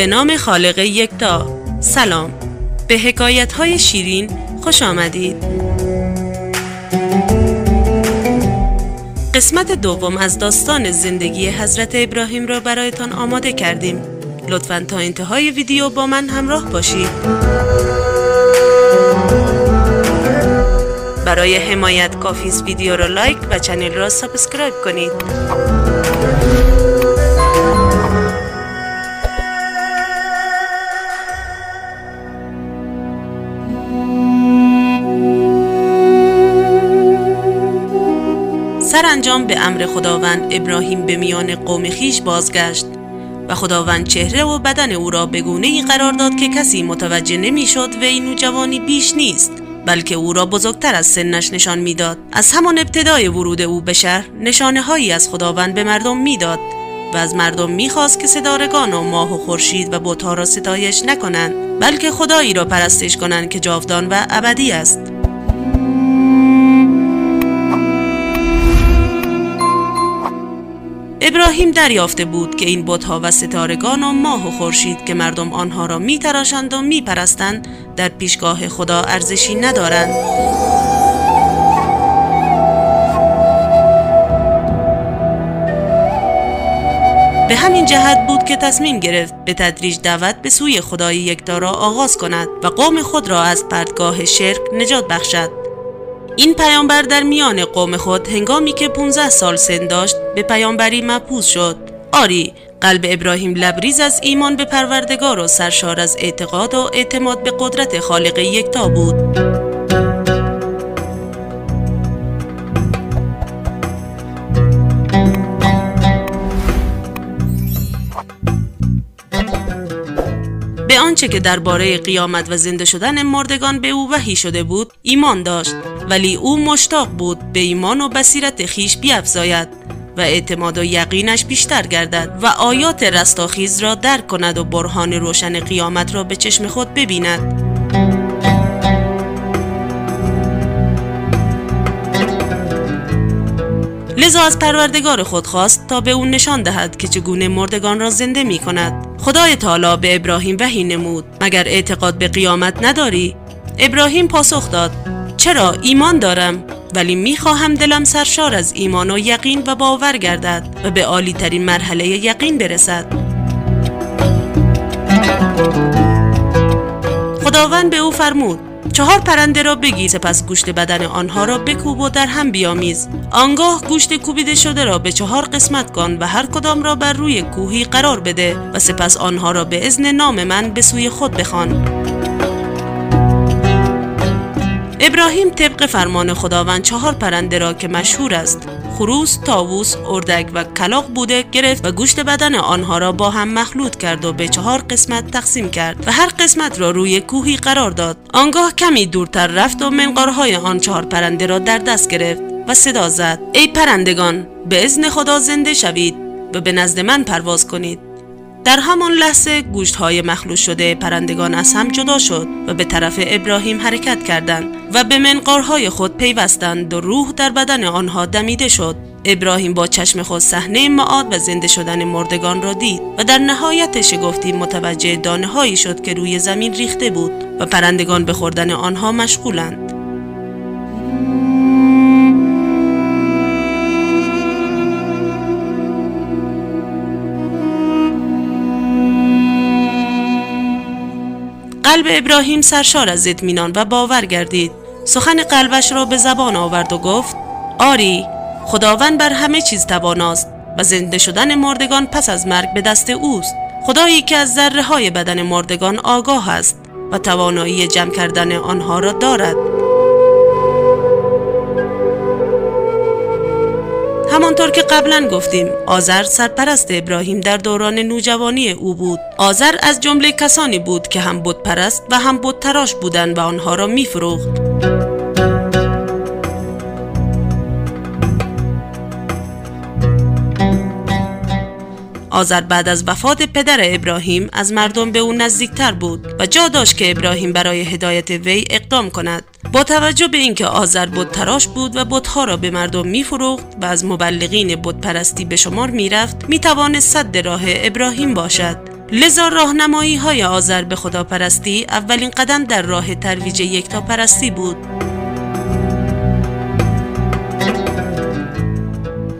به نام خالق یکتا. سلام. به حکایت های شیرین خوش آمدید. قسمت دوم از داستان زندگی حضرت ابراهیم را برایتان آماده کردیم. لطفا تا انتهای ویدیو با من همراه باشید. برای حمایت کافیه ویدیو را like و channel را subscribe کنید. سرانجام به امر خداوند ابراهیم به میان قوم خیش بازگشت و خداوند چهره و بدن او را به گونه ای قرار داد که کسی متوجه نمی‌شد و این نوجوانی بیش نیست بلکه او را بزرگتر از سنش نشان می‌داد. از همان ابتدای ورود او به شهر نشانه هایی از خداوند به مردم می‌داد و از مردم می‌خواست که ستارگان و ماه و خورشید و بتها را ستایش نکنند بلکه خدایی را پرستش کنند که جاودان و ابدی است. ابراهیم دریافته بود که این بتها و ستارگان و ماه و خورشید که مردم آنها را میتراشند و میپرستند در پیشگاه خدا ارزشی ندارند. به همین جهت بود که تصمیم گرفت به تدریج دعوت به سوی خدای یکتا را آغاز کند و قوم خود را از پردگاه شرک نجات بخشد. این پیامبر در میان قوم خود هنگامی که 15 سال سن داشت به پیامبری مبعوث شد. آری قلب ابراهیم لبریز از ایمان به پروردگار و سرشار از اعتقاد و اعتماد به قدرت خالق یکتا بود. آنچه که درباره قیامت و زنده شدن مردگان به او وحی شده بود ایمان داشت. ولی او مشتاق بود به ایمان و بصیرت خیش بیافزاید و اعتماد و یقینش بیشتر گردد و آیات رستاخیز را درک کند و برهان روشن قیامت را به چشم خود ببیند. لذا از پروردگار خود خواست تا به او نشان دهد که چگونه مردگان را زنده می کند. خدای تعالی به ابراهیم وحی نمود. مگر اعتقاد به قیامت نداری؟ ابراهیم پاسخ داد. چرا ایمان دارم؟ ولی می‌خواهم دلم سرشار از ایمان و یقین و باور گردد و به عالی ترین مرحله یقین برسد. خداوند به او فرمود چهار پرنده را بگیر سپس گوشت بدن آنها را بکوب و در هم بیامیز. آنگاه گوشت کوبیده شده را به چهار قسمت کن و هر کدام را بر روی کوهی قرار بده و سپس آنها را به ازن نام من به سوی خود بخوان. ابراهیم طبق فرمان خداوند چهار پرنده را که مشهور است خروس، تاووس، اردک و کلاق بوده گرفت و گوشت بدن آنها را با هم مخلوط کرد و به چهار قسمت تقسیم کرد و هر قسمت را روی کوهی قرار داد. آنگاه کمی دورتر رفت و منقارهای آن چهار پرنده را در دست گرفت و صدا زد. ای پرندگان به ازن خدا زنده شوید و به نزد من پرواز کنید. در همان لحظه گوشت های مخلوط شده پرندگان از هم جدا شد و به طرف ابراهیم حرکت کردند و به منقارهای خود پیوستند و روح در بدن آنها دمیده شد. ابراهیم با چشم خود صحنه معاد و زنده شدن مردگان را دید و در نهایت شگفتی متوجه دانه هایی شد که روی زمین ریخته بود و پرندگان به خوردن آنها مشغولند. قلب ابراهیم سرشار از اطمینان و باور گردید. سخن قلبش را به زبان آورد و گفت آری خداوند بر همه چیز تواناست و زنده شدن مردگان پس از مرگ به دست اوست. خدایی که از ذره های بدن مردگان آگاه است و توانایی جمع کردن آنها را دارد. همانطور که قبلا گفتیم آذر سرپرست ابراهیم در دوران نوجوانی او بود. آذر از جمله کسانی بود که هم بود پرست و هم بود تراش بودند و آنها را میفروخت. آذر بعد از وفات پدر ابراهیم از مردم به او نزدیکتر بود و جا داشت که ابراهیم برای هدایت وی اقدام کند با توجه به اینکه آذر بود تراش بود و بتها را به مردم میفروخت و از مبلغین بت پرستی به شمار می‌رفت می‌توانست صد راه ابراهیم باشد لذا راهنمایی های آذر به خداپرستی اولین قدم در راه ترویج یکتاپرستی بود.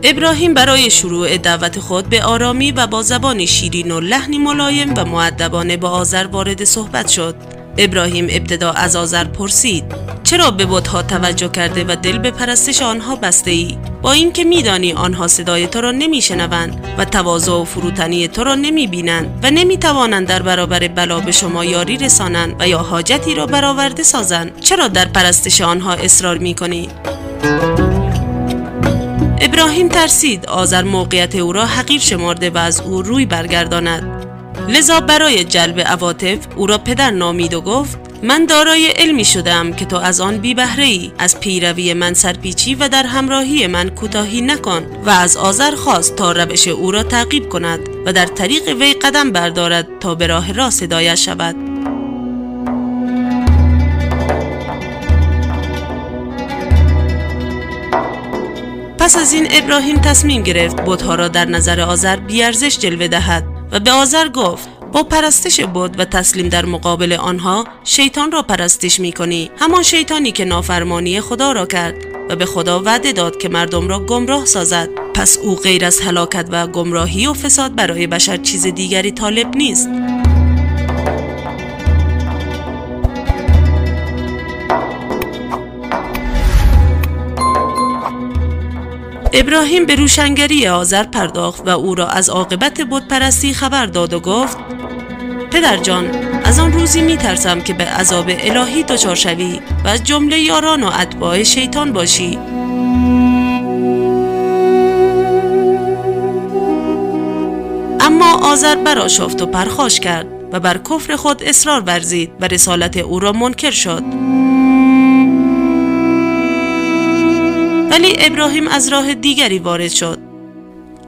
ابراهیم برای شروع دعوت خود به آرامی و با زبان شیرین و لحنی ملایم و معدبانه با آذر وارد صحبت شد. ابراهیم ابتدا از آذر پرسید چرا به بتها توجه کرده و دل به پرستش آنها بسته ای؟ با اینکه میدانی آنها صدای تو را نمیشنوند و تواضع و فروتنی تو را نمی‌بینند و نمی‌توانند در برابر بلا به شما یاری رسانند و یا حاجتی را برآورده سازند چرا در پرستش آنها اصرار می‌کنی ابراهیم ترسید آذر موقعیت او را حقیر شمارده و از او روی برگرداند. لذا برای جلب عواطف او را پدر نامید و گفت من دارای علمی شدم که تو از آن بی بهره ای از پیروی من سرپیچی و در همراهی من کوتاهی نکن و از آذر خواست تا روش او را تعقیب کند و در طریق وی قدم بردارد تا به راه راست هدایت شود. پس از این ابراهیم تصمیم گرفت بتها را در نظر آذر بیارزش جلوه دهد و به آذر گفت با پرستش بود و تسلیم در مقابل آنها شیطان را پرستش می کنی همان شیطانی که نافرمانی خدا را کرد و به خدا وعده داد که مردم را گمراه سازد. پس او غیر از هلاکت و گمراهی و فساد برای بشر چیز دیگری طالب نیست. ابراهیم به روشنگری آذر پرداخت و او را از عاقبت بتپرستی خبر داد و گفت پدر جان از آن روزی می ترسم که به عذاب الهی دچار شوی و از جمله یاران و اتباع شیطان باشی. اما آذر براشفت و پرخاش کرد و بر کفر خود اصرار ورزید و رسالت او را منکر شد. ولی ابراهیم از راه دیگری وارد شد.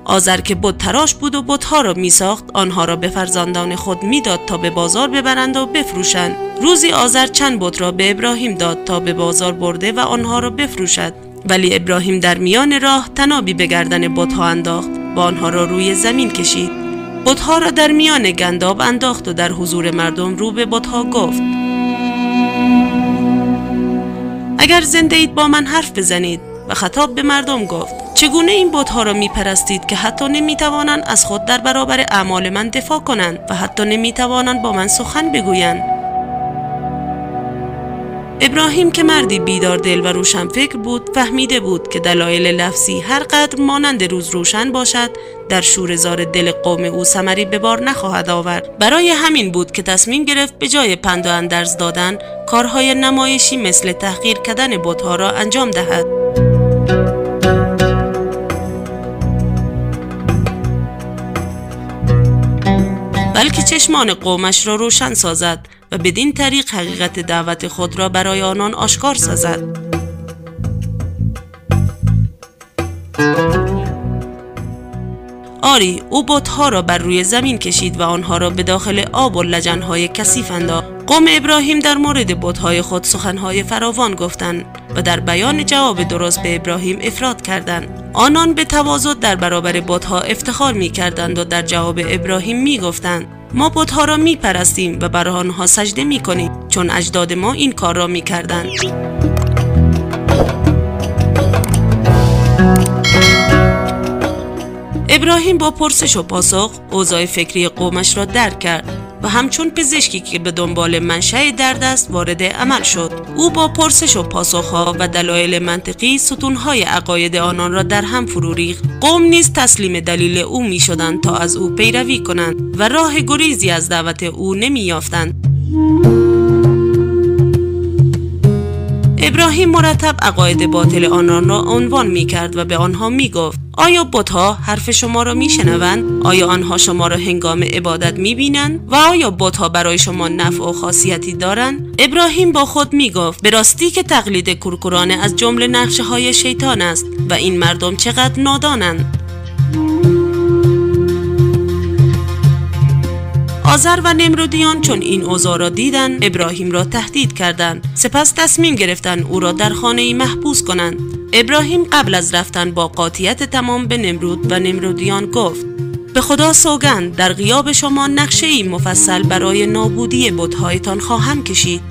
آذر که بود تراش بود و بتها را می ساخت آنها را به فرزندان خود می‌داد تا به بازار ببرند و بفروشند. روزی آذر چند بت را به ابراهیم داد تا به بازار برده و آنها را بفروشد. ولی ابراهیم در میان راه تنابی به گردن بتها انداخت و آنها را روی زمین کشید. بتها را در میان گنداب انداخت و در حضور مردم رو به بتها گفت. اگر زنده اید با من حرف بزنید. و خطاب به مردم گفت چگونه این بتها را می پرستید که حتی نمی توانند از خود در برابر اعمال من دفاع کنند و حتی نمی توانند با من سخن بگویند؟ ابراهیم که مردی بیدار دل و روشن فکر بود فهمیده بود که دلایل لفظی هر قدر مانند روز روشن باشد در شورزار دل قوم او سمری به بار نخواهد آورد. برای همین بود که تصمیم گرفت به جای پند و اندرز دادن کارهای نمایشی مثل تحقیر کردن بتها را انجام دهد. چشمان قومش را روشن سازد و بدین طریق حقیقت دعوت خود را برای آنان آشکار سازد. آری او بتها را بر روی زمین کشید و آنها را به داخل آب و لجنهای کثیف انداخت. قوم ابراهیم در مورد بتهای خود سخنهای فراوان گفتند و در بیان جواب درست به ابراهیم افراد کردند. آنان به تواضع در برابر بتها افتخار می کردند و در جواب ابراهیم می گفتند ما بتها را می پرستیم و بر آنها سجده می کنیم چون اجداد ما این کار را می کردند ابراهیم با پرسش و پاسخ اوضاع فکری قومش را درک کرد. و همچون پزشکی که به دنبال منشأ درد است وارد عمل شد. او با پرسش و پاسخها و دلایل منطقی ستونهای عقاید آنان را در هم فرو ریخت. قوم نیز تسلیم دلیل او می شدند تا از او پیروی کنند و راه گریزی از دعوت او نمی یافتند ابراهیم مرتب عقاید باطل آنان را عنوان می کرد و به آنها می گفت آیا بتها حرف شما را می شنوند؟ آیا آنها شما را هنگام عبادت می بینند؟ و آیا بتها برای شما نفع و خاصیتی دارند؟ ابراهیم با خود می گفت به راستی که تقلید کورکورانه از جمله نقشه های شیطان است و این مردم چقدر نادانند آذر و نمرودیان چون این اوضاع را دیدند ابراهیم را تهدید کردند سپس تصمیم گرفتند او را در خانه محبوس کنند ابراهیم قبل از رفتن با قاطیت تمام به نمرود و نمرودیان گفت به خدا سوگند در غیاب شما نقشه ای مفصل برای نابودی بودهایتان خواهم کشید.